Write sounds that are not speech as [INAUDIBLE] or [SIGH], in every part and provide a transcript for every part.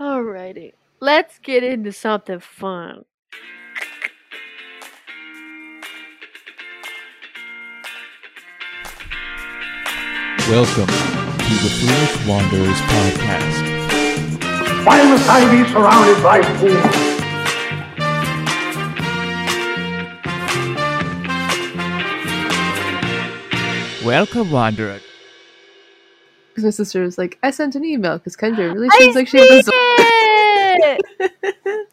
Alrighty. Let's get into something fun. Welcome to the Foolish Wanderers podcast. Why must I be surrounded by fools? Welcome, Wanderer. Because my sister was like, I sent an email because Kendra really I seems like she has a it! [LAUGHS]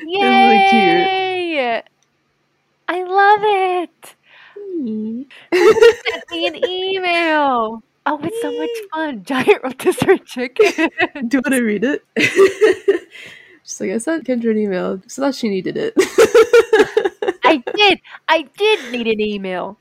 really cute. I love it. Sent me an email. Oh, it's so much fun. [LAUGHS] Giant rotisserie chicken. Do you want to read it? [LAUGHS] She's like, I sent Kendra an email, so that she needed it. I did. I did need an email.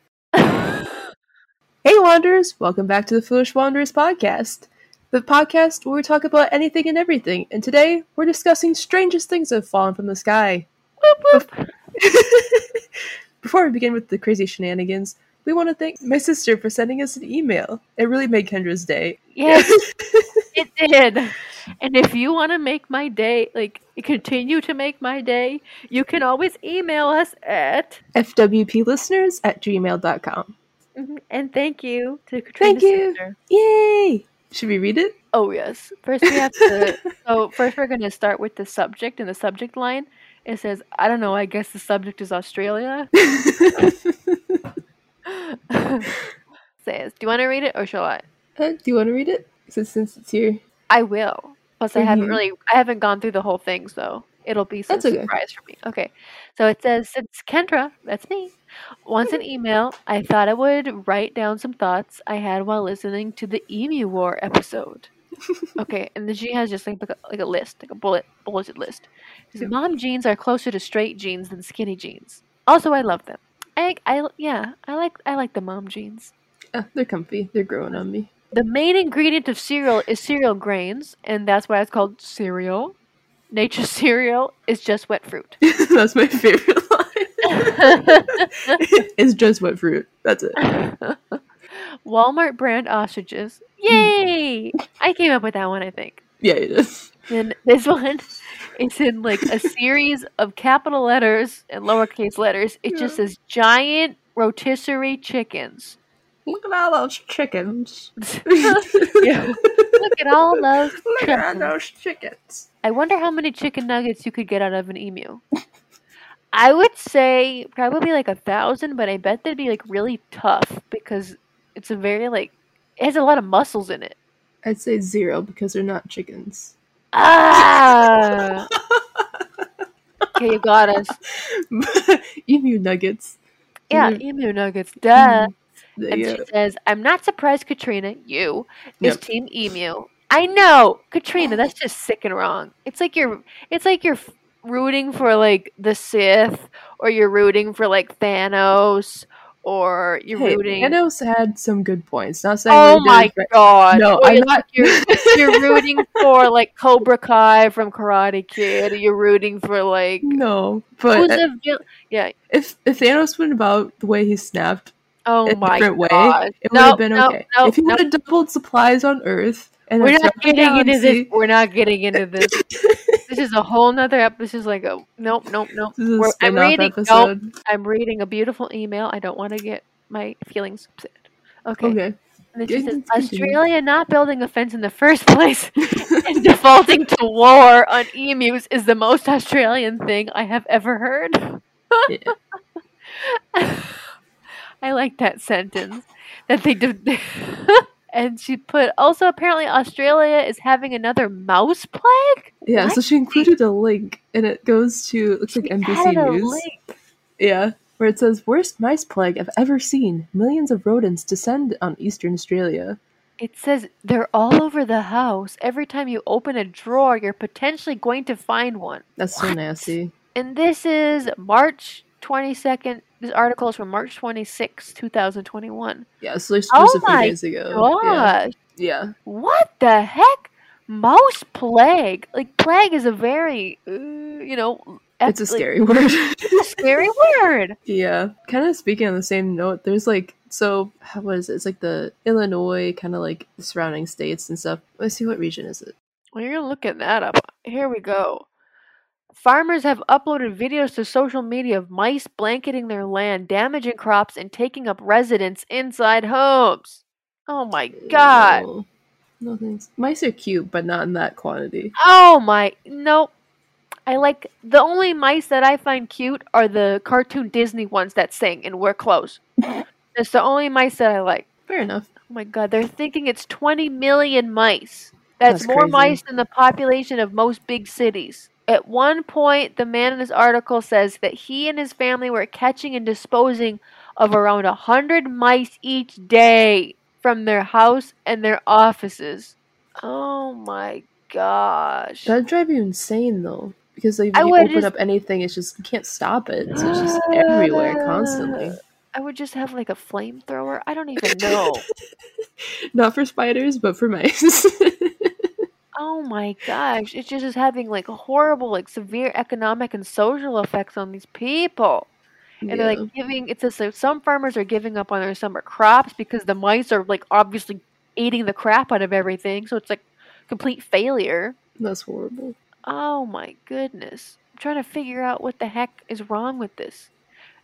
Hey, Wanderers! Welcome back to the Foolish Wanderers podcast. The podcast where we talk about anything and everything, and today we're discussing strangest things that have fallen from the sky. Whoop, whoop. [LAUGHS] Before we begin with the crazy shenanigans, we want to thank my sister for sending us an email. It really made Kendra's day. Yes, [LAUGHS] it did. And if you want to make my day, like continue to make my day, you can always email us at. FWPlisteners at gmail.com. And thank you to Katrina Thank you. Sister. Yay! Should we read it? Oh yes. First we have to. [LAUGHS] so first we're gonna start with the subject and the subject line. It says, "I don't know. I guess the subject is Australia." [LAUGHS] [LAUGHS] says, "Do you want to read it or shall I?" Uh, do you want to read it? Since, since it's here. I will. Plus, I haven't Mhm. really, I haven't gone through the whole thing, so it'll be some okay. surprise for me. Okay, so it says since Kendra, that's me, wants an email, I thought I would write down some thoughts I had while listening to the Emu War episode. okay, [LAUGHS] and then she has just like, like, a, like a list, like a bullet bulleted list. Says, Yeah. Mom jeans are closer to straight jeans than skinny jeans. Also, I love them. I, I, yeah, I like, I like the mom jeans. Uh, they're comfy. They're growing on me. The main ingredient of cereal is cereal grains, and that's why it's called cereal. Nature's cereal is just wet fruit. [LAUGHS] That's my favorite line. [LAUGHS] it's just wet fruit. That's it. [LAUGHS] Walmart brand ostriches. Yay! I came up with that one, I think. Yeah, it is. And this one it's in like a series of capital letters and lowercase letters. It just says giant rotisserie chickens. Look at all those chickens. [LAUGHS] Yeah. Look at all those [LAUGHS] Look at chickens. those chickens. I wonder how many chicken nuggets you could get out of an emu. I would say probably like a thousand, but I bet they'd be like really tough because it's a very like it has a lot of muscles in it. I'd say zero because they're not chickens. Ah. [LAUGHS] okay, you got us. Emu nuggets. Yeah, emu nuggets. Duh. And she says, "I'm not surprised, Katrina. You is Yep. Team Emu. I know, Katrina. That's just sick and wrong. It's like you're. It's like you're rooting for like the Sith, or you're rooting for like Thanos, or you're Hey, rooting. Thanos had some good points. Not saying oh my god! No, Or I'm it's not- like You're, you're rooting for like Cobra Kai from Karate Kid. or You're rooting for like No, but who's vil- yeah. if if Thanos went about the way he snapped Oh a my different way, god! it would no, have been no, okay. no, if he no. would have doubled supplies on Earth and We're not getting into this. We're not getting into this. [LAUGHS] this is a whole nother episode. This is like a nope, nope, nope. This is a We're- I'm reading. episode. Nope, I'm reading a beautiful email. I don't want to get my feelings upset. Okay. Okay. And then she Yeah, says. Australia not building a fence in the first [LAUGHS] place [LAUGHS] and defaulting to war on emus is the most Australian thing I have ever heard. Yeah. I like that sentence. That they did. [LAUGHS] and she put also apparently Australia is having another mouse plague. Yeah, What? so she included a link and it goes to looks like NBC News. Yeah. Where it says worst mice plague I've ever seen. Millions of rodents descend on eastern Australia. It says they're all over the house. Every time you open a drawer, you're potentially going to find one. That's so nasty. And this is March 22nd. This article is from March 26, 2021. Yeah, so it's just Oh a few my days ago. Yeah. Gosh, yeah. what the heck? Mouse plague. Like, plague is a very, uh, you know, It's a like, scary [LAUGHS] word. it's a scary word. yeah. Kind of speaking on the same note, there's like so how was it? It's like the Illinois kind of like surrounding states and stuff. Let's see what region is it? Well, you're looking at that up. Here we go. Farmers have uploaded videos to social media of mice blanketing their land, damaging crops, and taking up residence inside homes. Oh my god. No, no thanks. Mice are cute, but not in that quantity. Oh my. Nope. I like. The only mice that I find cute are the cartoon Disney ones that sing and wear clothes. [LAUGHS] That's the only mice that I like. Fair enough. Oh my god, they're thinking it's 20 million mice. That's, That's more crazy. mice than the population of most big cities. At one point, the man in this article says that he and his family were catching and disposing of around a 100 mice each day from their house and their offices. Oh my gosh. That'd drive you insane though. Because like, if I you would open just- up anything, it's just you can't stop it. So it's just everywhere constantly. I would just have like a flamethrower. I don't even know. [LAUGHS] Not for spiders, but for mice. [LAUGHS] Oh my gosh, it just is having like horrible, like severe economic and social effects on these people. And they're like giving it says that some farmers are giving up on their summer crops because the mice are like obviously eating the crap out of everything, so it's like complete failure. That's horrible. Oh my goodness. I'm trying to figure out what the heck is wrong with this.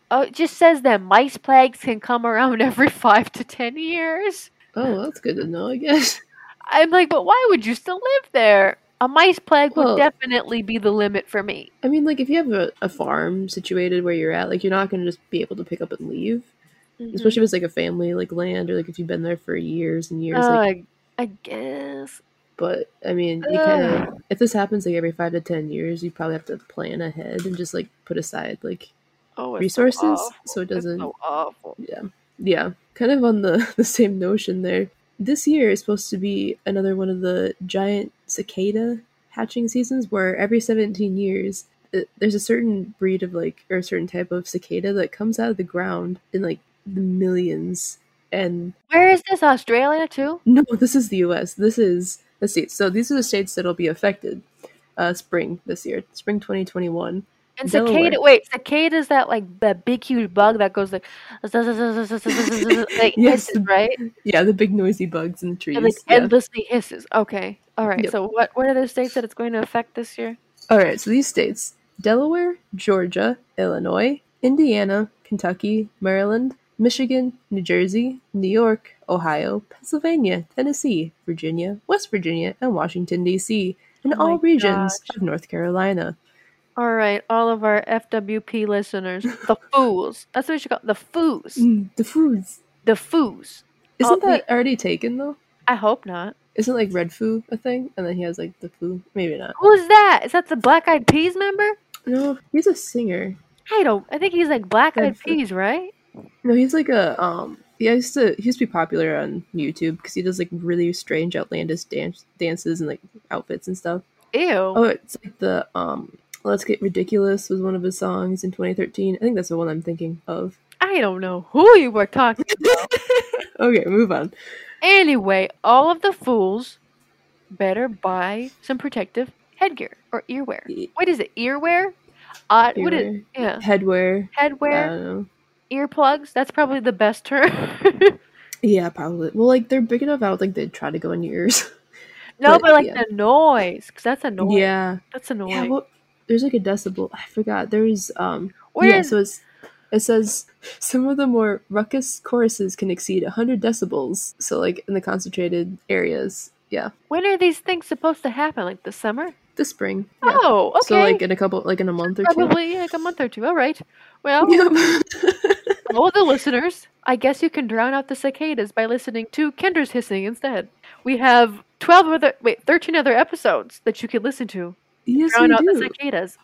Oh, it just says that mice plagues can come around [LAUGHS] every five to ten years. Oh, that's good to know, I guess. I'm like, but why would you still live there? A mice plague Well- would definitely be the limit for me. I mean, like, if you have a, a farm situated where you're at, like, you're not going to just be able to pick up and leave. Mhm. Especially if it's like a family, like, land, or like if you've been there for years and years. Oh, like, I, I guess. but, I mean, you kind of, if this happens like every five to ten years, you probably have to plan ahead and just, like, put aside, like, Oh, resources so, so it doesn't so awful. yeah yeah kind of on the [LAUGHS] the same notion there this year is supposed to be another one of the giant cicada hatching seasons where every 17 years uh, there's a certain breed of like or a certain type of cicada that comes out of the ground in like the millions and Where is this? Australia too? no this is the us this is the states so these are the states that'll be affected uh spring this year spring 2021 And Delaware. cicada. Wait, cicada is that like that big huge bug that goes like, [LAUGHS] like Yes, hisses, right? yeah the big noisy bugs in the trees And like yeah. endlessly hisses. Okay, all right. Yep. So what what are the states that it's going to affect this year? All right, so these states Delaware, Georgia, Illinois, Indiana, Kentucky, Maryland, Michigan, New Jersey, New York, Ohio, Pennsylvania, Tennessee, Virginia, West Virginia, and Washington, D.C., and Oh all regions gosh. of North Carolina. All right, all of our FWP listeners, the [LAUGHS] fools. That's what you should call the fools. Mm, the fools. The fools. Isn't Oh, that already taken, though? I hope not. Isn't like Red Foo a thing? And then he has like the Foo? Maybe not. Who's that? Is that the Black Eyed Peas member? No, he's a singer. I don't. I think he's like Black Eyed. Peas, right? No, he's like a um. He used to he used to be popular on YouTube because he does like really strange, outlandish dance dances and like outfits and stuff. Ew. Oh, it's like the um. Let's get ridiculous was one of his songs in 2013. I think that's the one I'm thinking of. I don't know who you were talking about. [LAUGHS] Okay, move on. anyway, all of the fools better buy some protective headgear or earwear. E- What is it? Earwear? Uh, what is yeah? Headwear. I Headwear, don't know. earplugs. That's probably the best term. [LAUGHS] Yeah, probably. Well, like they're big enough. I would think they'd try to go in your ears. [LAUGHS] no, But, but like yeah. the noise, because that's annoying. yeah. that's annoying. Yeah. Well, there's like a decibel. I forgot. There's um. Where yeah. So it's. It says some of the more ruckus choruses can exceed 100 decibels. So, like in the concentrated areas. Yeah. when are these things supposed to happen? Like the summer? This spring. Yeah. Oh, okay. So, like in a couple, like in a month or two. Probably like a month or two. All right. Well, Yep. [LAUGHS] all the listeners, I guess you can drown out the cicadas by listening to Kendra's hissing instead. We have 12 other, wait, 13 other episodes that you can listen to. Yes, Drown out the cicadas.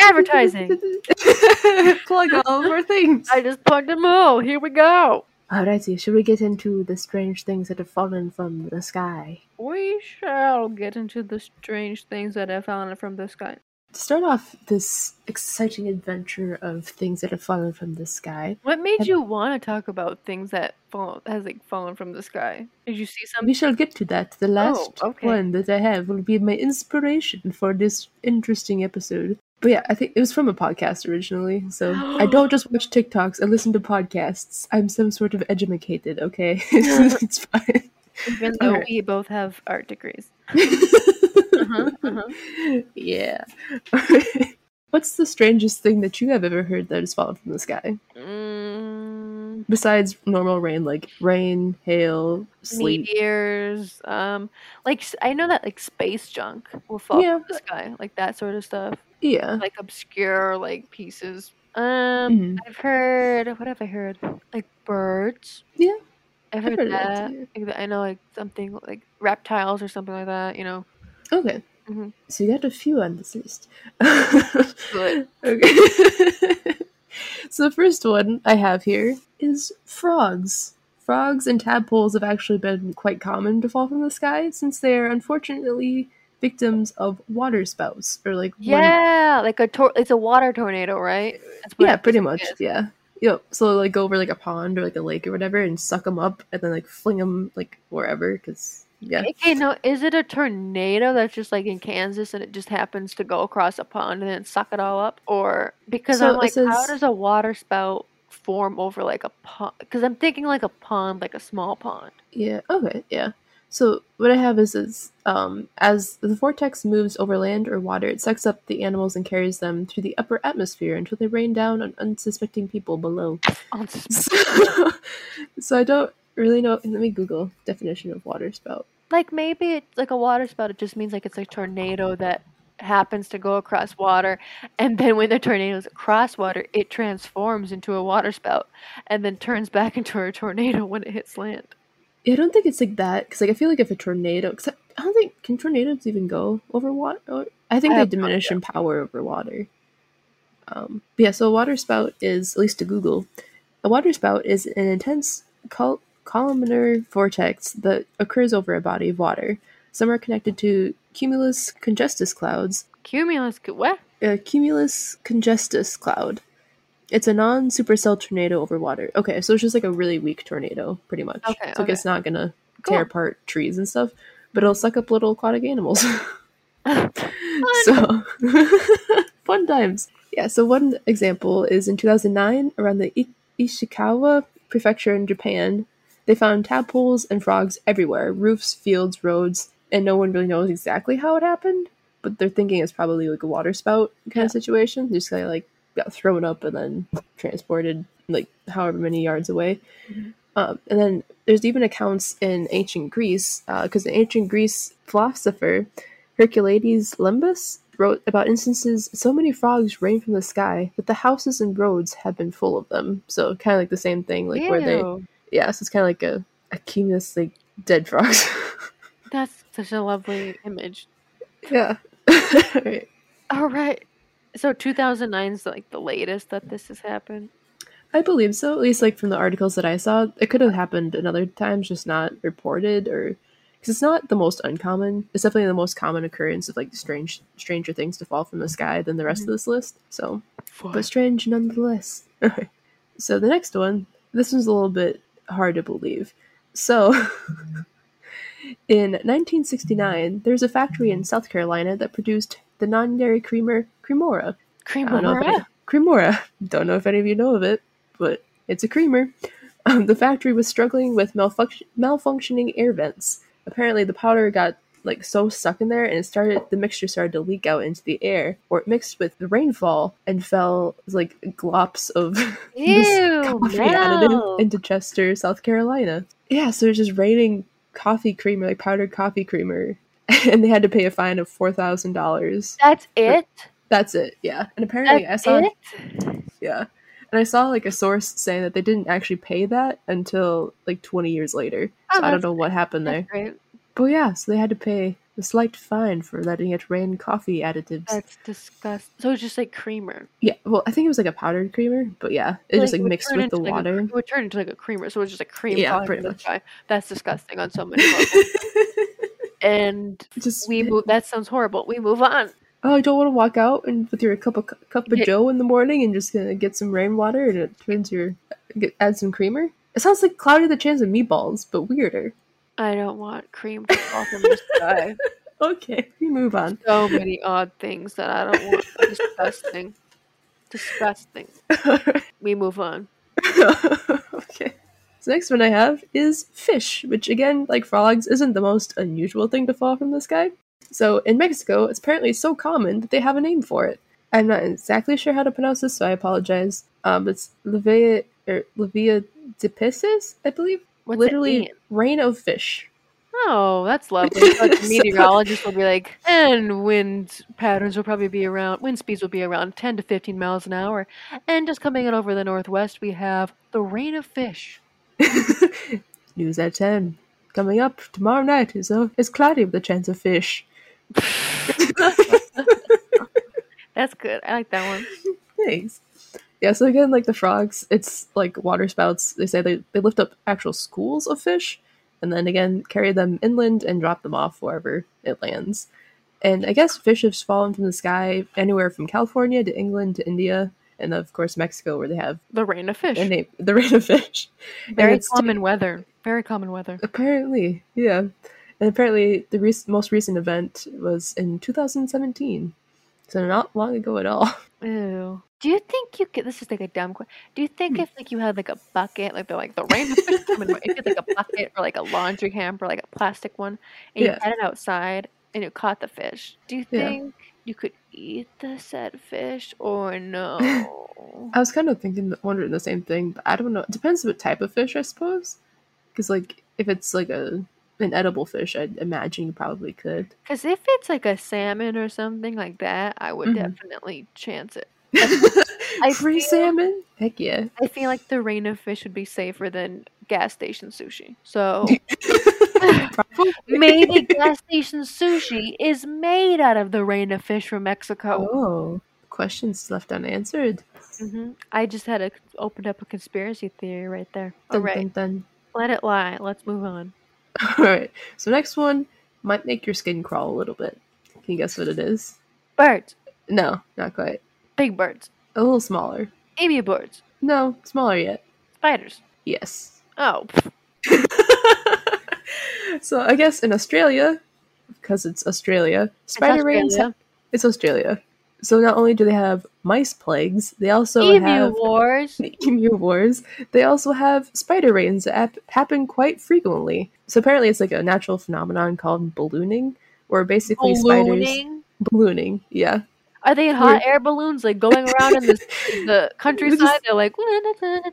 Advertising. [LAUGHS] Plug [LAUGHS] all of our things. I just plugged them all. Here we go. Alrighty, should we get into the strange things that have fallen from the sky? We shall get into the strange things that have fallen from the sky. To start off this exciting adventure of things that have fallen from the sky, What made Have- you want to talk about things that fall has like fallen from the sky? Did you see something? we shall get to that. The last oh, okay. one that I have will be my inspiration for this interesting episode. But yeah, I think it was from a podcast originally, so [GASPS] I don't just watch TikToks. I listen to podcasts. I'm some sort of educated. Okay, [LAUGHS] [LAUGHS] it's fine. Even though Alright. we both have art degrees. [LAUGHS] uh-huh. [LAUGHS] Uh-huh. yeah. [LAUGHS] What's the strangest thing that you have ever heard that has fallen from the sky? Mm, Besides normal rain, like rain, hail, sleet. meteors. Um, like I know that like space junk will fall Yeah. from the sky, like that sort of stuff. Yeah. Like obscure like pieces. Um, Mhm. I've heard. What have I heard? Like birds. Yeah, I've I've heard, heard that that. Like, I know like something like reptiles or something like that. You know. Okay. Mhm. So you got a few on this list. Good. [LAUGHS] okay. so the first one I have here is frogs. Frogs and tadpoles have actually been quite common to fall from the sky since they are unfortunately victims of water spouts or like Yeah, like a tor- it's a water tornado, right? Yeah, pretty much. is. Yeah. Yep. So like go over like a pond or like a lake or whatever and suck them up and then like fling them like wherever because yeah. Okay, no, is it a tornado that's just like in Kansas and it just happens to go across a pond and then suck it all up? Or because So I'm like, how does a water spout form over like a pond? Because I'm thinking like a pond, like a small pond. Yeah. Okay. Yeah. So what I have is is um, as the vortex moves over land or water, it sucks up the animals and carries them through the upper atmosphere until they rain down on unsuspecting people below. S- [LAUGHS] So, so I don't really know. Let me Google definition of water spout. Like maybe it's like a water spout. It just means like it's a tornado that happens to go across water, and then when the tornado's across water, it transforms into a water spout, and then turns back [LAUGHS] into a tornado when it hits land. Yeah, I don't think it's like that because like I feel like if a tornado, cause I, I don't think can tornadoes even go over water. I think I they diminish in power over water. Um, but yeah, so a water spout is at least to Google. A water spout is an intense col- columnar vortex that occurs over a body of water. Some are connected to cumulus congestus clouds. Cumulus, what? A cumulus congestus cloud. It's a non-supercell tornado over water. Okay, so it's just like a really weak tornado, pretty much. Okay, so like, it's not gonna tear Cool. apart trees and stuff, but it'll suck up little aquatic animals. [LAUGHS] so [LAUGHS] fun times. Yeah. So one example is in 2009, around the I- Ishikawa prefecture in Japan, they found tadpoles and frogs everywhere, roofs, fields, roads, and no one really knows exactly how it happened. But they're thinking it's probably like a water spout kind Yeah. of situation. They just kind of like got thrown up and then transported like however many yards away. Um, and then there's even accounts in ancient Greece, because in ancient Greece philosopher Heraclides Lembus wrote about instances so many frogs rain from the sky that the houses and roads have been full of them. So kind of like the same thing, like where they, Ew. Yeah, so it's kind of like a, a cumulus like dead frogs. [LAUGHS] That's such a lovely image. yeah. [LAUGHS] right. All right. So 2009 is like the latest that this has happened. I believe so. At least like from the articles that I saw, it could have happened another times, just not reported, or because it's not the most uncommon. It's definitely the most common occurrence of like strange, stranger things to fall from the sky than the rest of mm-hmm. this list. So, but strange nonetheless. [LAUGHS] so the next one, this one's a little bit hard to believe. So. [LAUGHS] In 1969, there's a factory in South Carolina that produced the non-dairy creamer Cremora. I don't know if any, Cremora. Don't know if any of you know of it, but it's a creamer. Um, the factory was struggling with malfunc- malfunctioning air vents. Apparently, the powder got like so stuck in there, and it started. The mixture started to leak out into the air, or it mixed with the rainfall and fell like glops of [LAUGHS] this coffee no. additive into Chester, South Carolina. Yeah, so it was just raining coffee creamer, like powdered coffee creamer, [LAUGHS] and they had to pay a fine of four thousand dollars. That's it? That's it. Yeah, and apparently That's I saw it? yeah. And I saw like a source saying that they didn't actually pay that until like 20 years later. Oh, so I don't know what happened there. Great. But yeah, so they had to pay a slight fine for letting it rain coffee additives. That's disgusting. So it's just like creamer. yeah, well, I think it was like a powdered creamer, but yeah, it just like would mixed with the like, a- water. it would turn into like a creamer, so it's just a cream. Yeah, pretty much. sky. That's disgusting on so many [LAUGHS] levels. and just we move. That sounds horrible. We move on. oh, you don't want to walk out and with your cup of cup of Yeah. Joe in the morning and just gonna get some rainwater and it turns your get, add some creamer. It sounds like Cloudy the Chance of meatballs, but weirder. I don't want cream to fall from the [LAUGHS] sky. Okay, we move on. So many odd things that I don't want. [LAUGHS] Disgusting. Disgusting. [LAUGHS] We move on. okay. So next one I have is fish, which again, like frogs, isn't the most unusual thing to fall from the sky. So in Mexico, it's apparently so common that they have a name for it. I'm not exactly sure how to pronounce this, so I apologize. Um, it's Levia or Levia Dipisis, I believe. What's it Literally, rain of fish. Oh, that's [LAUGHS] lovely. Like the meteorologist will be like, [LAUGHS] and wind patterns will probably be around, wind speeds will be around 10 to 15 miles an hour. And just coming in over the northwest, we have the rain of fish. [LAUGHS] News at 10. Coming up tomorrow night is uh, is cloudy with a chance of fish. That's good. I like that one. Thanks. Yeah, so again, like the frogs, it's like water spouts. They say they, they lift up actual schools of fish and then again carry them inland and drop them off wherever it lands. And I guess fish have fallen from the sky anywhere from California to England to India, and of course Mexico, where they have The rain of fish. name, the rain of fish. Very common weather. Very common weather. Apparently, yeah. And apparently, the rec- most recent event was in 2017, so not long ago at all. [LAUGHS] Ew. Do you think you could? This is like a dumb question. Do you think if like you had like a bucket, like they're like the rain coming, if you had like a bucket or like a laundry hamper, like a plastic one, and Yeah. you had it outside and you caught the fish, do you Yeah. think you could eat the said fish or no? [LAUGHS] I was kind of thinking, wondering the same thing, but I don't know. It depends what type of fish, I suppose. Because like, if it's like a an edible fish, I'd imagine you probably could. Because if it's like a salmon or something like that, I would Mhm. definitely chance it. [LAUGHS] I Free feel- salmon? Heck yeah! I feel like the rain of fish would be safer than gas station sushi. So [LAUGHS] maybe gas station sushi is made out of the rain of fish from Mexico. Oh, questions left unanswered. hmm I just had a, opened up a conspiracy theory right there. All Dun, dun, let it lie. Let's move on. [LAUGHS] All right. So next one might make your skin crawl a little bit. Can you guess what it is? Birds, No, not quite. big birds, A little smaller. birds, No, smaller yet. spiders. Yes. Oh, [LAUGHS] so I guess in Australia, because it's Australia, it's spider rains. Australia. It's Australia. So not only do they have mice plagues, they also emu have wars. [LAUGHS] emu wars. They also have spider rains that happen quite frequently. So apparently, it's like a natural phenomenon called ballooning, where basically spiders Ballooning. ballooning. Yeah, Are they in hot air balloons, like going around in the, the [LAUGHS] countryside? They're like,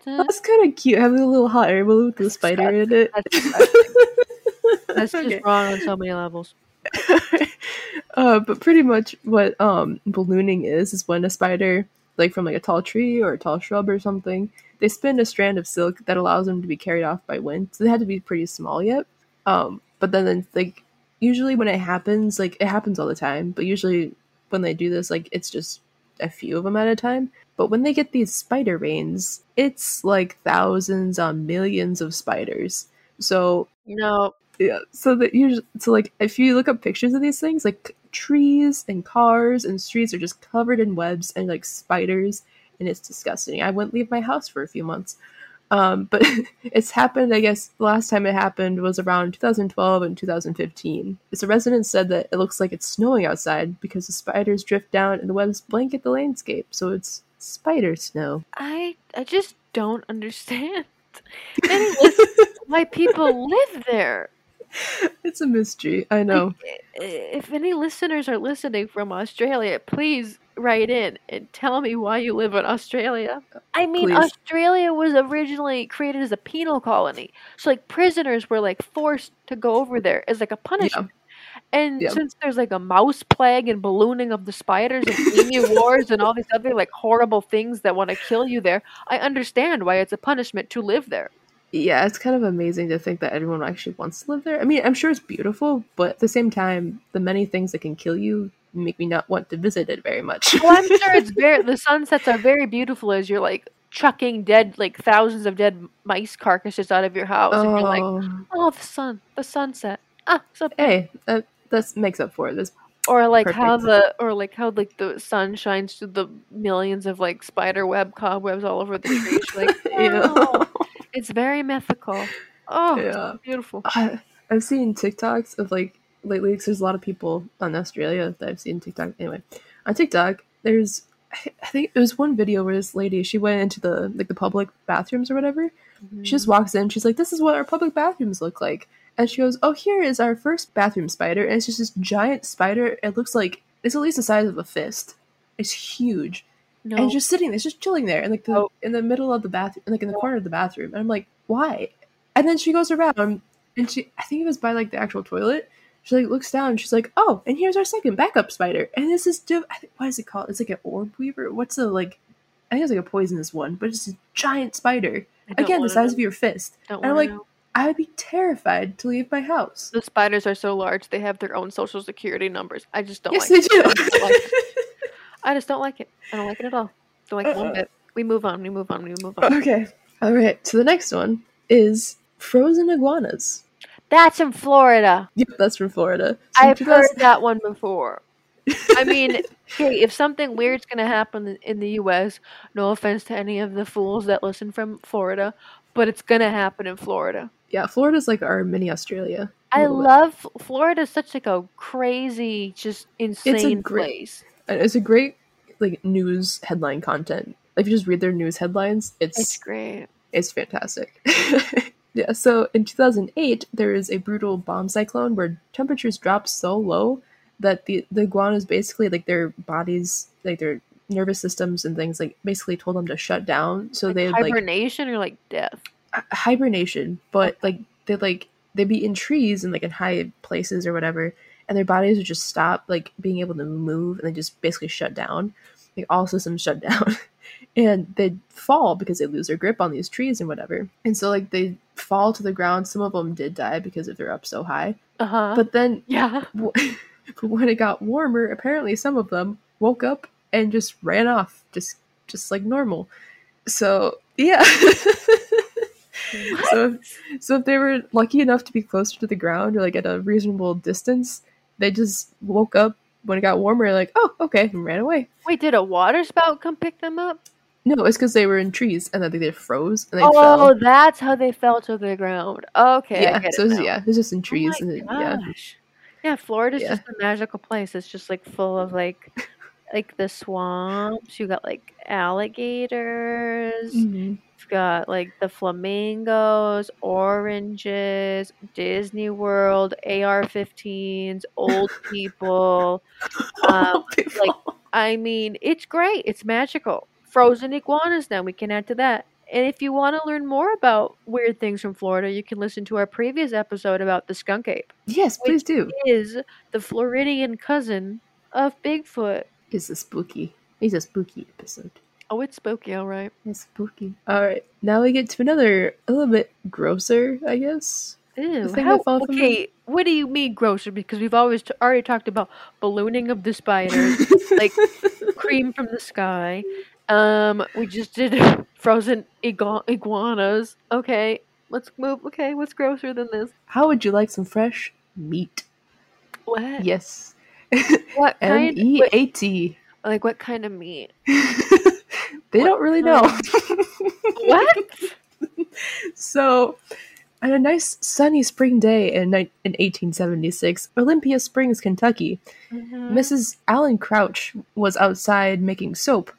that's kind of cute. Having a little hot air balloon with a spider in it. That's. [LAUGHS] That's just Okay. wrong on so many levels. [LAUGHS] uh, but pretty much what um ballooning is is when a spider, like from like a tall tree or a tall shrub or something, they spin a strand of silk that allows them to be carried off by wind. So they had to be pretty small yet. Um, but then then like usually when it happens, like it happens all the time, but usually when they do this, like it's just a few of them at a time. But when they get these spider rains, it's like thousands on millions of spiders. So No, yeah so that usually so like if you look up pictures of these things like trees and cars and streets are just covered in webs and like spiders and it's disgusting i wouldn't leave my house for a few months um, [LAUGHS] but it's happened i guess the last time it happened was around 2012 and 2015 so residents said that it looks like it's snowing outside because the spiders drift down and the webs blanket the landscape so it's spider snow I I just don't [LAUGHS] understand. [LAUGHS] Why people live there. [LAUGHS] it's a mystery i know I- If any listeners are listening from Australia, please write in and tell me why you live in Australia. I mean, Please. Australia was originally created as a penal colony, so like prisoners were like forced to go over there as like a punishment. And Yeah. since there's like a mouse plague and ballooning of the spiders and emu wars and all these other like horrible things that want to kill you there, I understand why it's a punishment to live there. Yeah, it's kind of amazing to think that everyone actually wants to live there. I mean, I'm sure it's beautiful, but at the same time, the many things that can kill you make me not want to visit it very much. Well, I'm sure it's [LAUGHS] very the sunsets are very beautiful as you're like chucking dead like thousands of dead mice carcasses out of your house, and you're like, oh, oh, the sun, the sunset. Ah, so hey, that that makes up for it. This or like how the or like how like the sun shines through the millions of like spider web cobwebs all over the trees. You're like, [LAUGHS] wow, it's very mythical. Oh, yeah. beautiful. I, I've seen TikToks of like lately because there's a lot of people on Australia that I've seen TikTok. Anyway, on TikTok, there's I I think it was one video where this lady she went into the like the public bathrooms or whatever. She just mm-hmm. walks in. She's like, "This is what our public bathrooms look like." And she goes, "Oh, here is our first bathroom spider, and it's just this giant spider. It looks like it's at least the size of a fist. It's huge, No. and just sitting there, it's just chilling there, in like the Oh. in the middle of the bathroom, like in the corner of the bathroom. And I'm like, why? And then she goes around, and she, I think it was by like the actual toilet. She like looks down, and she's like, "Oh, and here's our second backup spider." And this is, div- I think, what is it called? It's like an orb weaver. What's the like? I think it's like a poisonous one, but it's a giant spider. Again, the size know. of your fist. Don't and I'm like, know. I would be terrified to leave my house. the spiders are so large they have their own social security numbers. I just don't yes, like they it. do. [LAUGHS] I just don't like it. I don't like it. I don't like it at all. Don't like it one Uh-uh. bit. We move on. We move on. We move on. okay. All right. So the next one is frozen iguanas. That's in Florida. Yep, that's from Florida. So I've 2000 heard that one before. I [LAUGHS] mean, okay, if something weird's gonna happen in- the U.S., no offense to any of the fools that listen from Florida, but it's gonna happen in Florida. Yeah, Florida's like our mini Australia. I bit. love Florida. It's such like a crazy, just insane great- place. It's a great like news headline content. If you just read their news headlines, it's It's great. It's fantastic. [LAUGHS] yeah, so in 2008, there is a brutal bomb cyclone where temperatures dropped so low that the, the iguanas basically, like their bodies, like their nervous systems and things, like basically told them to shut down. So Like they like hibernation or like death. h- hibernation, but like they like they'd be in trees and like in high places or whatever, and their bodies would just stop like being able to move and they just basically shut down. Like all systems shut down. [LAUGHS] and they'd fall because they lose their grip on these trees and whatever. And so like they fall to the ground. Some of them did die because if they're up so high. Uh huh. But then [LAUGHS] yeah. w- but [LAUGHS] when it got warmer, apparently some of them woke up and just ran off, just just like normal. So yeah. so if, so if they were lucky enough to be closer to the ground or like at a reasonable distance, they just woke up when it got warmer, like oh okay, and ran away. Wait, did a water spout come pick them up? No, it's because they were in trees and then they froze and they oh, fell. Oh, that's how they fell to the ground. Okay. Yeah, so it yeah, it's just in Oh trees my and then, yeah. Yeah, Florida's Yeah. just a magical place. It's just like full of like [LAUGHS] like the swamps. You got like alligators. Mhm. You've got like the flamingos, oranges, Disney World, AR-15s, [LAUGHS] old people. Um, like I mean, it's great. It's magical. Frozen iguanas. Now we can add to that. And if you want to learn more about weird things from Florida, you can listen to our previous episode about the skunk ape. yes, please do. Is the Floridian cousin of Bigfoot. It's a spooky. It's a spooky episode. Oh, it's spooky, all right. It's spooky. All right, now we get to another a little bit grosser, I guess. Ew. How, okay, what do you mean grosser? Because we've always t- already talked about ballooning of the spiders, [LAUGHS] like cream from the sky. Um, we just did [LAUGHS] frozen igua- iguanas. Okay, let's move. Okay, what's grosser than this? How would you like some fresh meat? What? Yes. [LAUGHS] What M kind? E what- A T. like what kind of meat? [LAUGHS] They What don't really know. [LAUGHS] What? so, on a nice sunny spring day in, in 1876, Olympia Springs, Kentucky, Mhm. Mrs. Allen Crouch was outside making soap.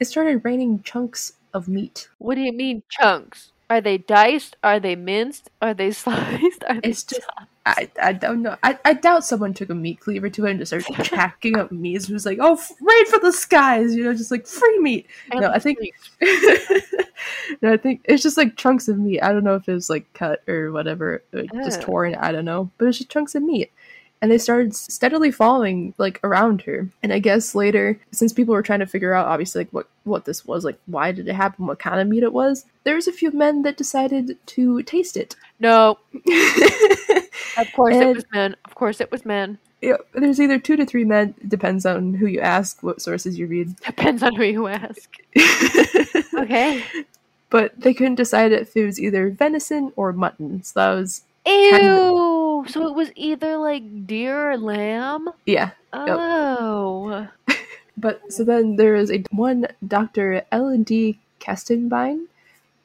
It started raining chunks of meat. What do you mean chunks? Are they diced? Are they minced? Are they sliced? Are they It's just, I, I don't know. I, I doubt someone took a meat cleaver to it and just started [LAUGHS] hacking up meat. It was like, oh, rain for the skies, you know, just like free meat. No, I think [LAUGHS] no, I think it's just like chunks of meat. I don't know if it was like cut or whatever, or just torn. I don't know, but it's just chunks of meat. And they started steadily falling like around her. And I guess later, since people were trying to figure out obviously like what what this was, like why did it happen, what kind of meat it was, there was a few men that decided to taste it. no. [LAUGHS] Of course it was men. Of course it was men. Yeah, there's either two to three men. Depends on who you ask, what sources you read. [LAUGHS] Depends on who you ask. [LAUGHS] Okay. but they couldn't decide if it was either venison or mutton. So that was Ew. So it was either like deer or lamb. yeah. Oh. [LAUGHS] But so then there is a one Dr. L. D. Kastenbine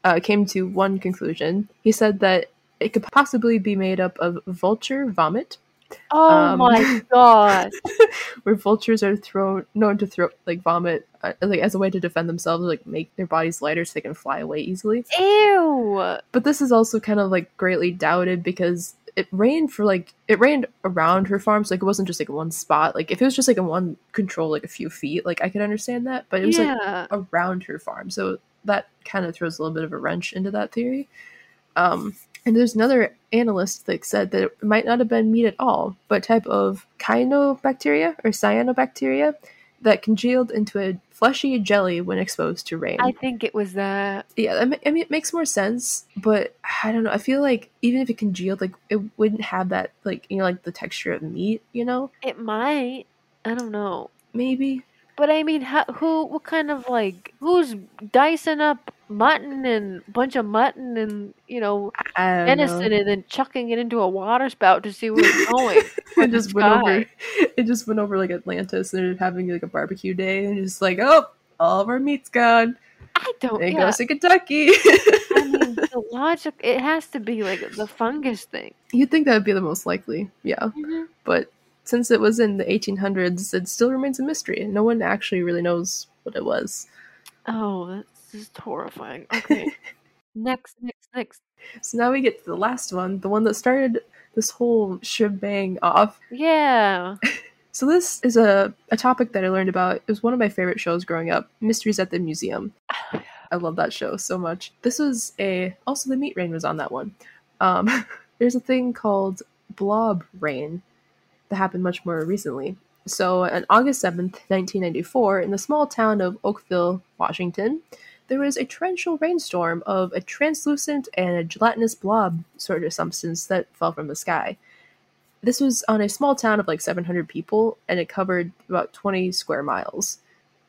uh, came to one conclusion. He said that it could possibly be made up of vulture vomit, Oh Um, my [LAUGHS] god. where vultures are thrown known to throw like vomit uh, like as a way to defend themselves, like make their bodies lighter so they can fly away easily. Ew. But this is also kind of like greatly doubted because it rained for like it rained around her farm, so like it wasn't just like one spot. Like if it was just like in one control, like a few feet, like I could understand that. But it was like around her farm. So that kind of throws a little bit of a wrench into that theory. Um, and there's another analyst that said that it might not have been meat at all, but type of cyanobacteria or cyanobacteria that congealed into a fleshy jelly when exposed to rain. I think it was that. yeah, I mean, it makes more sense, but I don't know. I feel like even if it congealed, like it wouldn't have that, like you know, like the texture of meat. You know, It might. I don't know. maybe. But I mean, how, who? What kind of like? Who's dicing up mutton and bunch of mutton and you know venison know. and then chucking it into a water spout to see where it's going? [LAUGHS] it just went sky. over. It just went over like Atlantis. and They're having like a barbecue day, and just like, oh, all of our meat's gone. I don't. It Yeah, goes to Kentucky. I mean, [LAUGHS] the logic. It has to be like the fungus thing. You'd think that would be the most likely, yeah. Mhm. But since it was in the 1800s, it still remains a mystery. No one actually really knows what it was. Oh, that's just horrifying. Okay. [LAUGHS] next, next, next. So now we get to the last one, the one that started this whole shebang off. Yeah. [LAUGHS] So this is a, a topic that I learned about. It was one of my favorite shows growing up, Mysteries at the Museum. [SIGHS] I love that show so much. This was a also the meat rain was on that one. Um, [LAUGHS] there's a thing called blob rain that happened much more recently. So on August 7th, 1994, in the small town of Oakville, Washington, there was a torrential rainstorm of a translucent and a gelatinous blob sort of substance that fell from the sky. This was on a small town of like 700 people, and it covered about 20 square miles.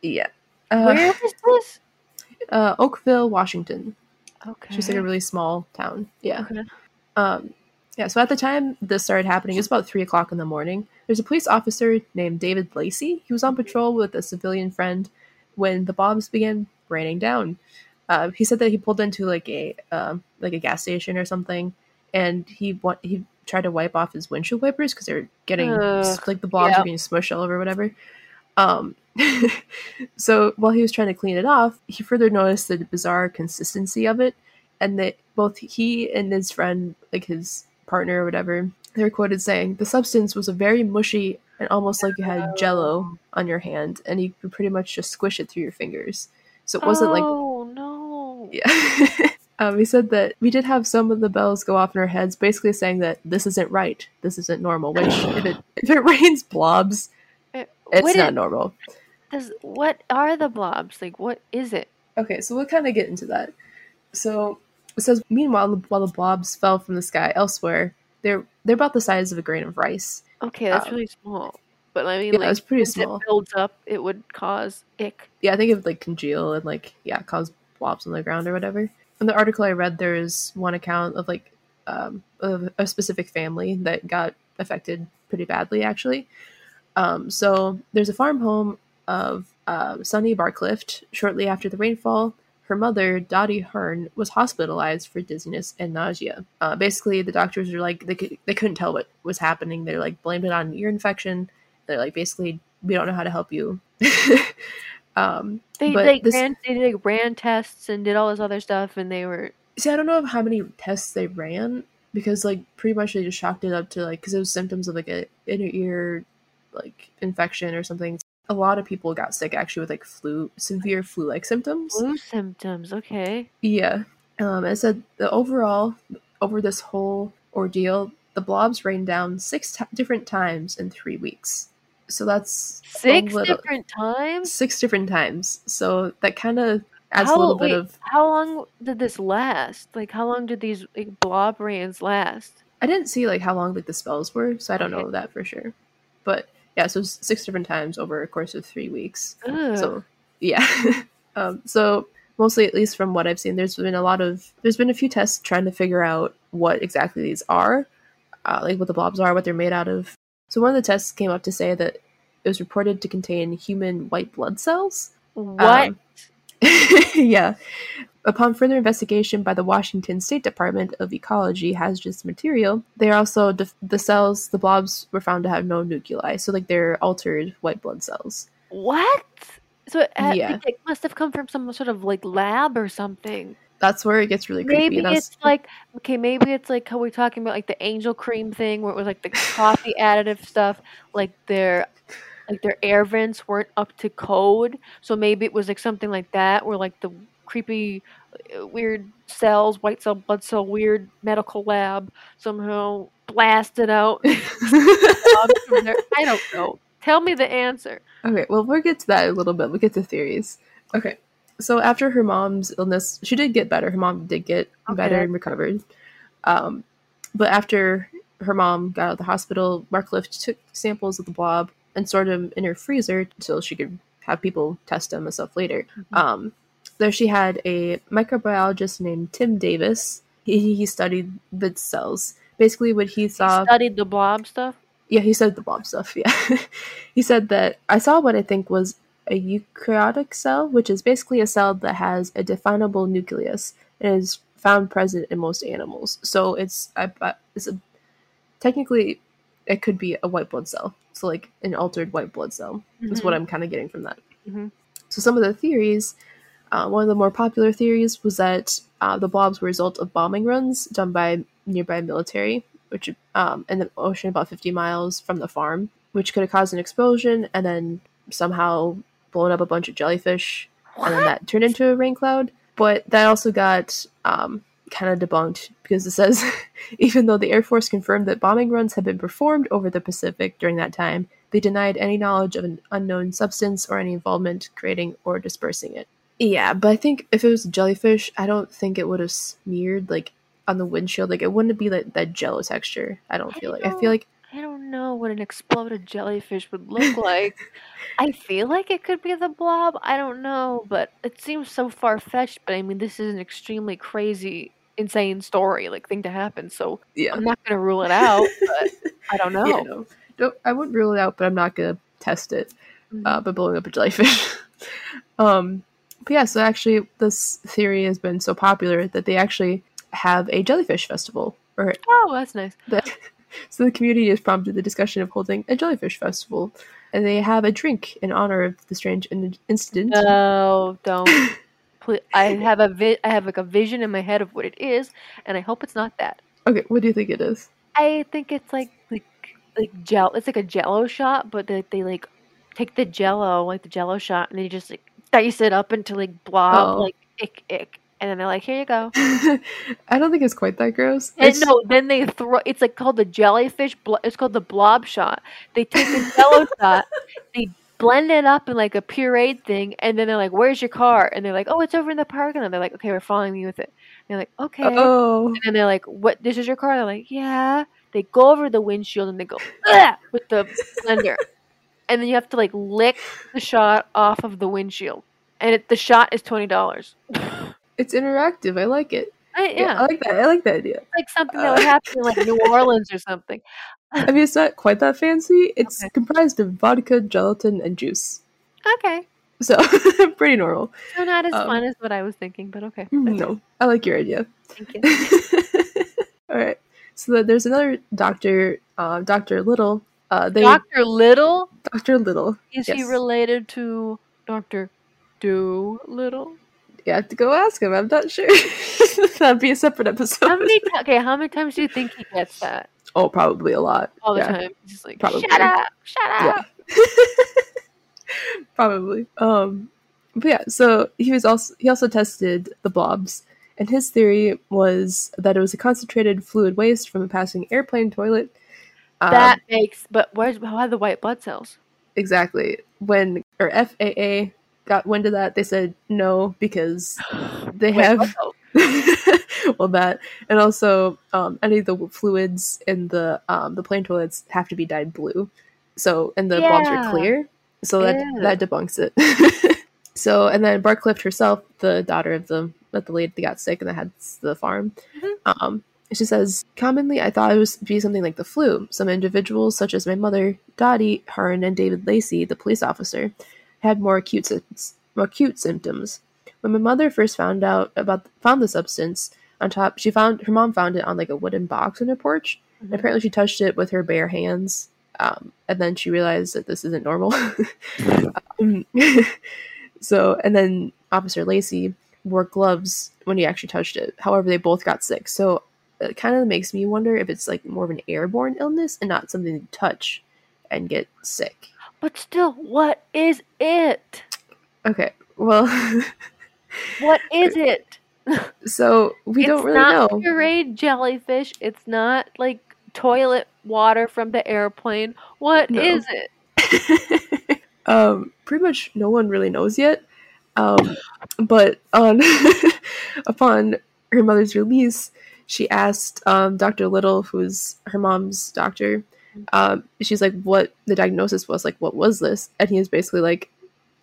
Yeah. Uh, Where is this? [LAUGHS] uh, Oakville, Washington. Okay. Just like a really small town. Yeah. Okay. Um, yeah. So at the time this started happening, it was about three o'clock in the morning. There's a police officer named David Lacey. He was on patrol with a civilian friend when the bombs began raining down. Uh, he said that he pulled into like a um, like a gas station or something, and he wa- he tried to wipe off his windshield wipers because they were getting Ugh, like the bombs yeah. were getting smushed all over whatever. Um, [LAUGHS] so while he was trying to clean it off, he further noticed the bizarre consistency of it, and that both he and his friend, like his partner or whatever, they were quoted saying the substance was a very mushy and almost like you had jello on your hand, and you could pretty much just squish it through your fingers. So it wasn't like Oh no. yeah. [LAUGHS] um, he said that we did have some of the bells go off in our heads, basically saying that this isn't right, this isn't normal. Which, [SIGHS] if it if it [LAUGHS] rains blobs, Uh, it's not is- normal. Does what are the blobs like? What is it? Okay, so we'll kind of get into that. So it says, meanwhile, while the blobs fell from the sky elsewhere, they're they're about the size of a grain of rice. Okay, that's Um, really small. But I mean, yeah, like, it's pretty small. It builds up, it would cause ick. Yeah, I think it would like congeal and like yeah, cause blobs on the ground or whatever. In the article I read, there is one account of like um, of a specific family that got affected pretty badly, actually. Um, so there's a farm home of uh, Sunny Barclift. Shortly after the rainfall, her mother, Dottie Hearn, was hospitalized for dizziness and nausea. Uh, basically, the doctors were like they could, they couldn't tell what was happening. They're like blamed it on ear infection. They're like basically we don't know how to help you. [LAUGHS] um, They like this- ran they like ran tests and did all this other stuff, and they were See, I don't know how many tests they ran because, like, pretty much they just chalked it up to like because it was symptoms of like a inner ear like infection or something. A lot of people got sick actually with like flu, severe flu-like symptoms. flu symptoms. Okay, Yeah. Um, it said the overall over this whole ordeal, the blobs rained down six ti different times in three weeks. So that's six little- different times. six different times. So that kind of adds how, a little bit of. how long did this last? Like, how long did these like, blob rains last? I didn't see like how long like the spells were, so I don't Okay. know that for sure. But yeah, so six different times over a course of three weeks. So yeah, [LAUGHS] um, so mostly at least from what I've seen, there's been a lot of there's been a few tests trying to figure out what exactly these are, uh, like what the blobs are, what they're made out of. So one of the tests came up to say that it was reported to contain human white blood cells. what? Um, [LAUGHS] yeah. Upon further investigation by the Washington State Department of Ecology hazardous material, they are also def- the cells, the blobs were found to have no nuclei, so like they're altered white blood cells. what? So uh, it, had- Yeah. it must have come from some sort of like lab or something. that's where it gets really creepy. Maybe it's like okay, maybe it's like how we're talking about like the angel cream thing where it was like the coffee [LAUGHS] additive stuff, like their like their air vents weren't up to code. So maybe it was like something like that where like the creepy uh, weird cells, white cell, blood cell, weird medical lab somehow blasted out. [LAUGHS] I don't know. Tell me the answer. Okay, well, we'll get to that a little bit. We'll get to theories. Okay, so after her mom's illness, she did get better. Her mom did get better and recovered. Um, but after her mom got out of the hospital, Barclift took samples of the blob and stored them in her freezer so she could have people test them and stuff later. Um, there she had a microbiologist named Tim Davis. He, he studied the cells. Basically, what he saw. Studied the blob stuff. Yeah, he said the blob stuff. [LAUGHS] Yeah. he said that I saw what I think was a eukaryotic cell, which is basically a cell that has a definable nucleus and is found present in most animals. So it's I- it's a technically it could be a white blood cell. So like an altered white blood cell is what I'm kind of getting from that. Mhm. So some of the theories, uh, one of the more popular theories was that uh, the blobs were a result of bombing runs done by nearby military, which um, in the ocean about 50 miles from the farm, which could have caused an explosion and then somehow blown up a bunch of jellyfish, and then that turned into a rain cloud. But that also got um, kind of debunked because it says [LAUGHS] even though the Air Force confirmed that bombing runs had been performed over the Pacific during that time, they denied any knowledge of an unknown substance or any involvement creating or dispersing it. Yeah, but I think if it was a jellyfish, I don't think it would have smeared like on the windshield. Like it wouldn't be like that jello texture. I don't I feel like. I feel like I don't know what an exploded jellyfish would look [LAUGHS] like. I feel like it could be the blob. I don't know, but it seems so far fetched. But I mean, this is an extremely crazy, insane story, like thing to happen. So yeah. I'm not gonna rule it out, but I don't [LAUGHS] know. Yeah, no. I wouldn't rule it out, but I'm not gonna test it uh, by blowing up a jellyfish. [LAUGHS] um, but yeah, so actually, this theory has been so popular that they actually have a jellyfish festival, or Oh, that's nice. [LAUGHS] that. So the community has prompted the discussion of holding a jellyfish festival, and they have a drink in honor of the strange in- incident. No, don't. I have a vi- I have like a vision in my head of what it is, and I hope it's not that. okay, what do you think it is? I think it's like like like gel. It's like a Jello shot, but they, they like take the Jello, like the Jello shot, and they just like dice it up into like blob, Oh. like ick ick, and then they're like, "Here you go." [LAUGHS] I don't think it's quite that gross. And It's- no, then they throw. It's like called the jellyfish. Blo- it's called the blob shot. They take the Jello [LAUGHS] shot, they blend it up in like a pureed thing, and then they're like, "Where's your car?" And they're like, "Oh, it's over in the parking lot." They're like, "Okay, we're following you with it." And they're like, "Okay." Oh, And then they're like, "What? This is your car?" They're like, "Yeah." They go over the windshield and they go with the blender, and then you have to like lick the shot off of the windshield, and it, the shot is twenty dollars. it's interactive. I like it. yeah, Yeah, I like that. I like that idea. it's like something that uh, would happen in like New [LAUGHS] Orleans or something. I mean, it's not quite that fancy. It's Okay. comprised of vodka, gelatin, and juice. Okay, So, [LAUGHS] pretty normal. so not as Um, fun as what I was thinking, but okay. No, I like your idea. Thank [LAUGHS] you. All right. So there's another doctor, uh, Doctor Little. Uh, they Doctor Little Doctor Little. is he related to Doctor Dolittle? You have to go ask him. I'm not sure. [LAUGHS] That'd be a separate episode. How many? Okay, how many times do you think he gets that Oh, probably a lot. all the Yeah, time? Just like, Probably. shut up, shut up. Yeah. [LAUGHS] probably. Um, but yeah. So he was also he also tested the blobs, and his theory was that it was a concentrated fluid waste from a passing airplane toilet. Um, That makes. But where's why the white blood cells? exactly when or FAA got wind of that, they said no because [GASPS] they have. [LAUGHS] [LAUGHS] well that and also um, any of the fluids in the um, the plane toilets have to be dyed blue so and the Yeah. are clear so that Ew. that debunks it [LAUGHS] so and then Barclift herself the daughter of the of the lady that got sick and that had the farm Mhm. um she says commonly i thought it was be something like the flu some individuals such as my mother dottie hearn and david lacey the police officer had more acute symptoms more acute symptoms when my mother first found out about found the substance on top, she found her mom found it on like a wooden box on her porch. And Mhm. apparently, she touched it with her bare hands, um, and then she realized that this isn't normal. [LAUGHS] um, [LAUGHS] so, and then Officer Lacey wore gloves when he actually touched it. However, they both got sick. So it kind of makes me wonder if it's like more of an airborne illness and not something you touch and get sick. But still, what is it? Okay, well, [LAUGHS] What is it? So we don't it's really not know. pureed jellyfish. It's not like toilet water from the airplane. What No. is it? [LAUGHS] um, pretty much no one really knows yet. Um, but on [LAUGHS] upon her mother's release, she asked um, Dr. Little, who's her mom's doctor. Um, she's like, "What the diagnosis was? Like, what was this?" And he was basically like,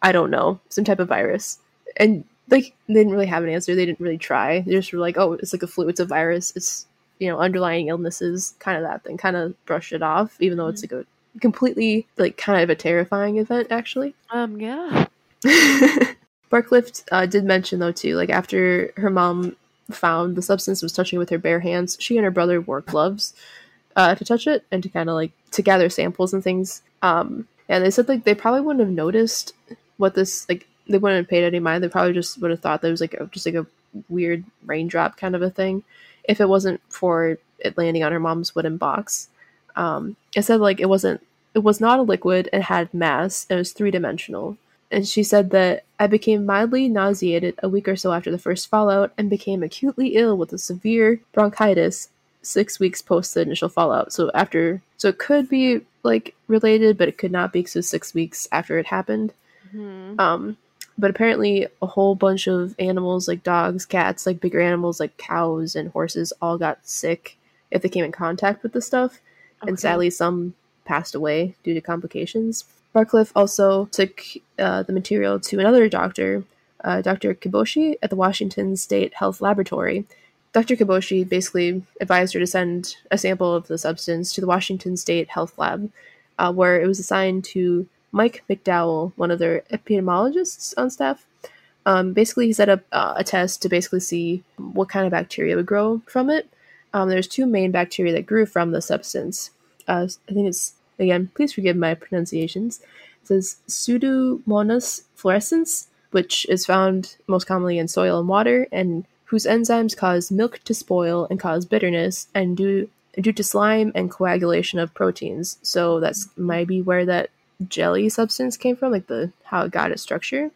"I don't know, some type of virus." And like, they didn't really have an answer. They didn't really try. They just were like, "Oh, it's like a flu. It's a virus. It's you know underlying illnesses, kind of that thing." Kind of brush it off, even though it's like a completely like kind of a terrifying event actually. Um, yeah. [LAUGHS] Barclift uh, did mention though too, like after her mom found the substance was touching with her bare hands, she and her brother wore gloves uh, to touch it and to kind of like to gather samples and things. Um, and they said like they probably wouldn't have noticed what this like they wouldn't have paid any mind. They probably just would have thought that it was like a, just like a weird raindrop kind of a thing, if it wasn't for it landing on her mom's wooden box. Um, it said like it wasn't it was not a liquid and had mass. It was three dimensional and she said that I became mildly nauseated a week or so after the first fallout and became acutely ill with a severe bronchitis six weeks post the initial fallout. So after, so it could be like related, but it could not be because it was six weeks after it happened. Mhm. Um, but apparently, a whole bunch of animals like dogs, cats, like bigger animals like cows and horses all got sick if they came in contact with the stuff and sadly some passed away due to complications. Barclift also took uh, the material to another doctor, uh, Dr. Kiboshi, at the Washington State Health Laboratory. Dr. Kiboshi basically advised her to send a sample of the substance to the Washington State Health Lab, uh, where it was assigned to Mike McDowell, one of their epidemiologists on staff. Um, basically, he set up uh, a test to basically see what kind of bacteria would grow from it. Um, there's two main bacteria that grew from the substance. Uh, I think it's again. Please forgive my pronunciations. It says Pseudomonas fluorescens, which is found most commonly in soil and water, and whose enzymes cause milk to spoil and cause bitterness, and due due to slime and coagulation of proteins. So that's maybe where that jelly substance came from, like the how it got its structure.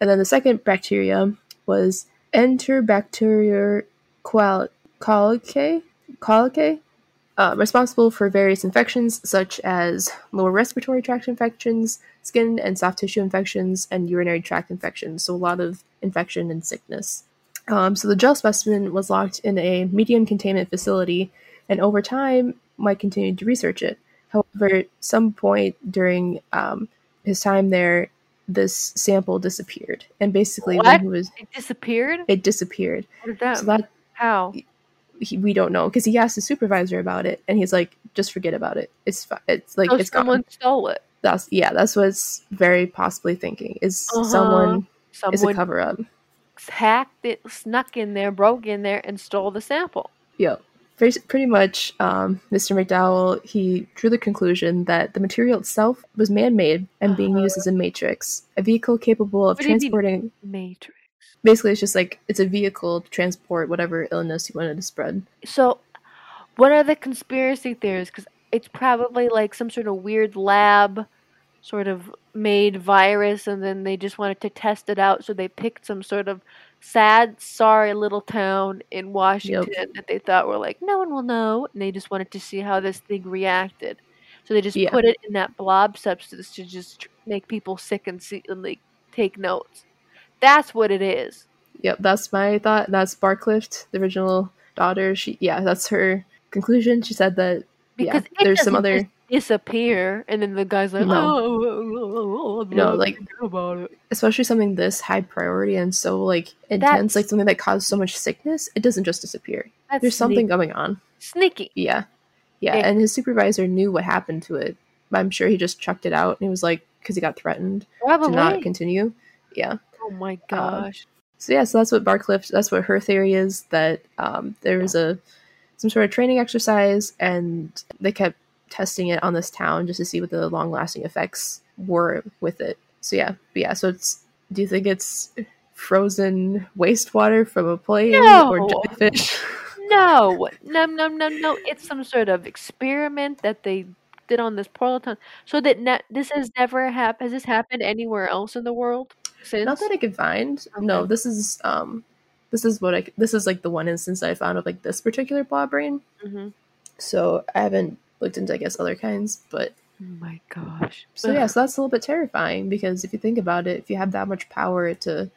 And then the second bacteria was Enterobacterium colicae, colicae uh, responsible for various infections such as lower respiratory tract infections, skin and soft tissue infections, and urinary tract infections. So a lot of infection and sickness. Um, so the gel specimen was locked in a medium containment facility, and over time, Mike continued to research it. However, at some point during um, his time there, this sample disappeared, and basically What? when he was, It disappeared. it disappeared. What is that? So that How? he, we don't know because he asked his supervisor about it, and he's like, "Just forget about it. It's fi- it's like So it's someone gone." stole it. That's yeah, that's what's very possibly thinking is Uh-huh. someone is a cover up. hacked it, snuck in there, broke in there, and stole the sample. Yep. Pretty much, um, Mr. McDowell he drew the conclusion that the material itself was man-made and being used as a matrix, a vehicle capable of. What do you mean? transporting. Matrix. Basically, it's just like it's a vehicle to transport whatever illness you wanted to spread. So, what are the conspiracy theories? Because it's probably like some sort of weird lab, sort of made virus, and then they just wanted to test it out. So they picked some sort of sad, sorry little town in Washington that they thought were like no one will know, and they just wanted to see how this thing reacted. So they just Yeah. put it in that blob substance to just tr- make people sick and see and like take notes. That's what it is. Yep, that's my thought. That's Barclift, the original daughter. She, yeah, that's her conclusion. She said that Because yeah, there's some other. disappear, and then the guy's like, No. "Oh, No, like- about it." especially something this high priority and so like intense, That's- like something that caused so much sickness, it doesn't just disappear. That's There's something sneak- going on. sneaky. Yeah. yeah, Yeah. and his supervisor knew what happened to it. I'm sure he just chucked it out, and he was like, because he got threatened to not continue. Yeah. Oh my gosh. So yeah, so that's what Barclift. That's what her theory is that um, there was a some sort of training exercise, and they kept testing it on this town just to see what the long lasting effects were with it. So yeah, but yeah. So it's. Do you think it's frozen wastewater from a plane No. or jellyfish. [LAUGHS] No, no, no, no, no. It's some sort of experiment that they did on this portal town, so that ne- this has never happened. Has this happened anywhere else in the world since? Not that I could find. No, this is um, this is what I. This is like the one instance I found of like this particular blob brain. Mhm. So I haven't looked into I guess other kinds, but Oh my gosh. so yeah, so that's a little bit terrifying because if you think about it, if you have that much power to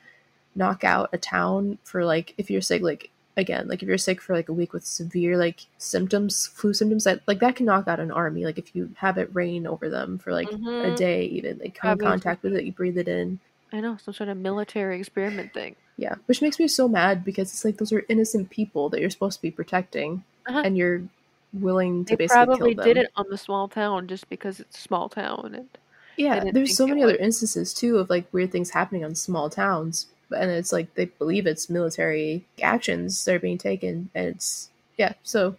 knock out a town for like if you're sick, like again, like if you're sick for like a week with severe like symptoms, flu symptoms, that like that can knock out an army. Like if you have it rain over them for like a Mhm. day, even like come in contact with it, you breathe it in. I know some sort of military experiment thing. Yeah, which makes me so mad because it's like those are innocent people that you're supposed to be protecting, Uh-huh. and you're willing to They basically probably kill them. did it on the small town just because it's a small town. And Yeah, there's so many other instances too of like weird things happening on small towns, and it's like they believe it's military actions that are being taken, and it's yeah. So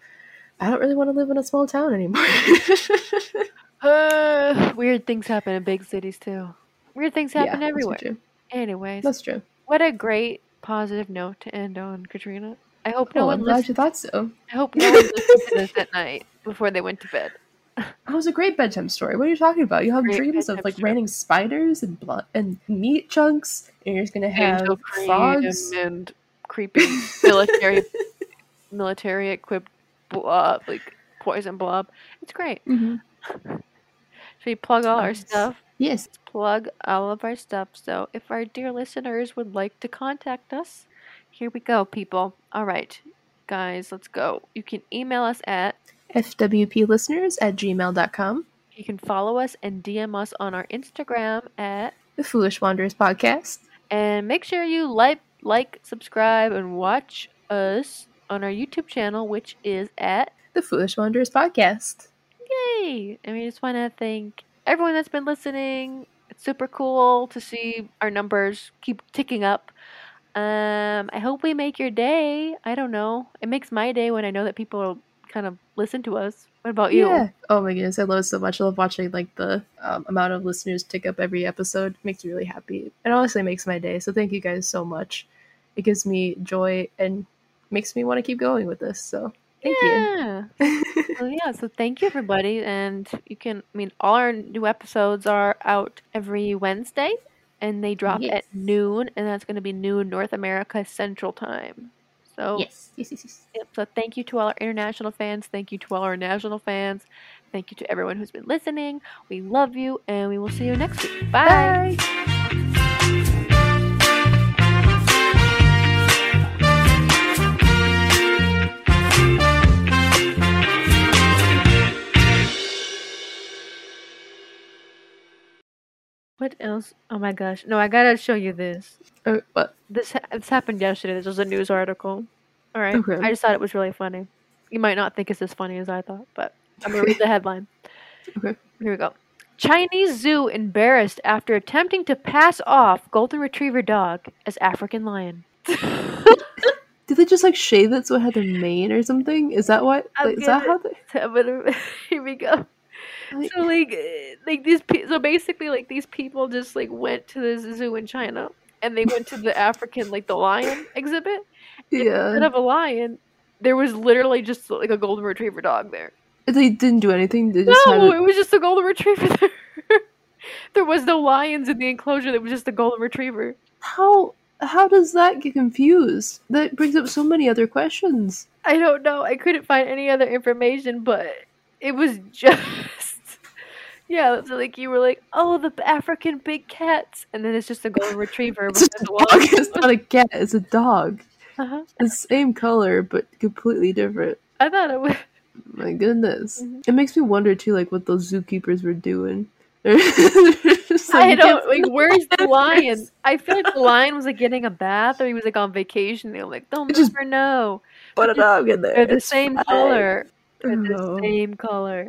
I don't really want to live in a small town anymore. [LAUGHS] uh, weird things happen in big cities too. Weird things Yeah, happen that's everywhere. true. Anyways, That's true. what a great positive note to end on, Katrina. I hope no Oh, one I'm glad you thought so. I hope no one listened to this at [LAUGHS] night before they went to bed. [LAUGHS] That was a great bedtime story. What are you talking about? You have Great dreams of like story. raining spiders and blood and meat chunks, and you're just gonna have Angel frogs. and creepy [LAUGHS] military military equipped blob, like poison blob. It's great. Mhm. Should we plug all our stuff? Yes. plug all of our stuff. So if our dear listeners would like to contact us, here we go, people. All right, guys, let's go. You can email us at, FWPlisteners at gmail.com. you can follow us and DM us on our Instagram at, The Foolish Wanderers Podcast. and make sure you like, like, subscribe, and watch us on our YouTube channel, which is at The Foolish Wanderers Podcast. Yay! And we just want to thank everyone that's been listening. It's super cool to see our numbers keep ticking up. Um, I hope we make your day. I don't know. It makes my day when I know that people kind of listen to us. What about you? Yeah. Oh my goodness, I love it so much. I love watching like the um, amount of listeners tick up every episode. It makes me really happy. It honestly makes my day. So thank you guys so much. It gives me joy and makes me want to keep going with this. So thank yeah. you. [LAUGHS] Well, yeah. So thank you, everybody. And you can, I mean, all our new episodes are out every Wednesday, and they drop Yes. at noon, and that's going to be noon North America Central Time. So yes. Yes. Yes. Yes. Yep, So thank you to all our international fans. Thank you to all our national fans. Thank you to everyone who's been listening. We love you, and we will see you next week. Bye. What else? Oh my gosh! No, I gotta show you this. Oh, what? This ha- this happened yesterday. This was a news article. All right, Okay. I just thought it was really funny. You might not think it's as funny as I thought, but I'm gonna read the headline. [LAUGHS] Okay. Here we go. Chinese zoo embarrassed after attempting to pass off golden retriever dog as African lion. [LAUGHS] Did they just like shave it so it had a mane or something? Is that what? Like, is that how they? [LAUGHS] Here we go. [LAUGHS] So like, uh, like these, pe- so basically, like these people just like went to this zoo in China, and they went to the [LAUGHS] African, like the lion exhibit. Instead Yeah. of a lion, there was literally just like a golden retriever dog there. They didn't do anything. They just No, it it. was just a golden retriever [LAUGHS] there. there was no lions in the enclosure. There was just a golden retriever. How? How does that get confused? That brings up so many other questions. I don't know. I couldn't find any other information, but it was just. Yeah, so like you were like, oh, the African big cats, and then it's just a golden [LAUGHS] retriever. It's a dog. [LAUGHS] It's not a cat. It's a dog. Uh-huh. It's the same color but completely different. I thought it was. My goodness. Mhm. It makes me wonder too, like what those zookeepers were doing. [LAUGHS] Like, I don't like. Where's the lion? I feel like the lion was like getting a bath, or he was like on vacation. They were like, "Don't just- never know. Put a dog in there. They're the It's same fine. color. They're the Oh. same color.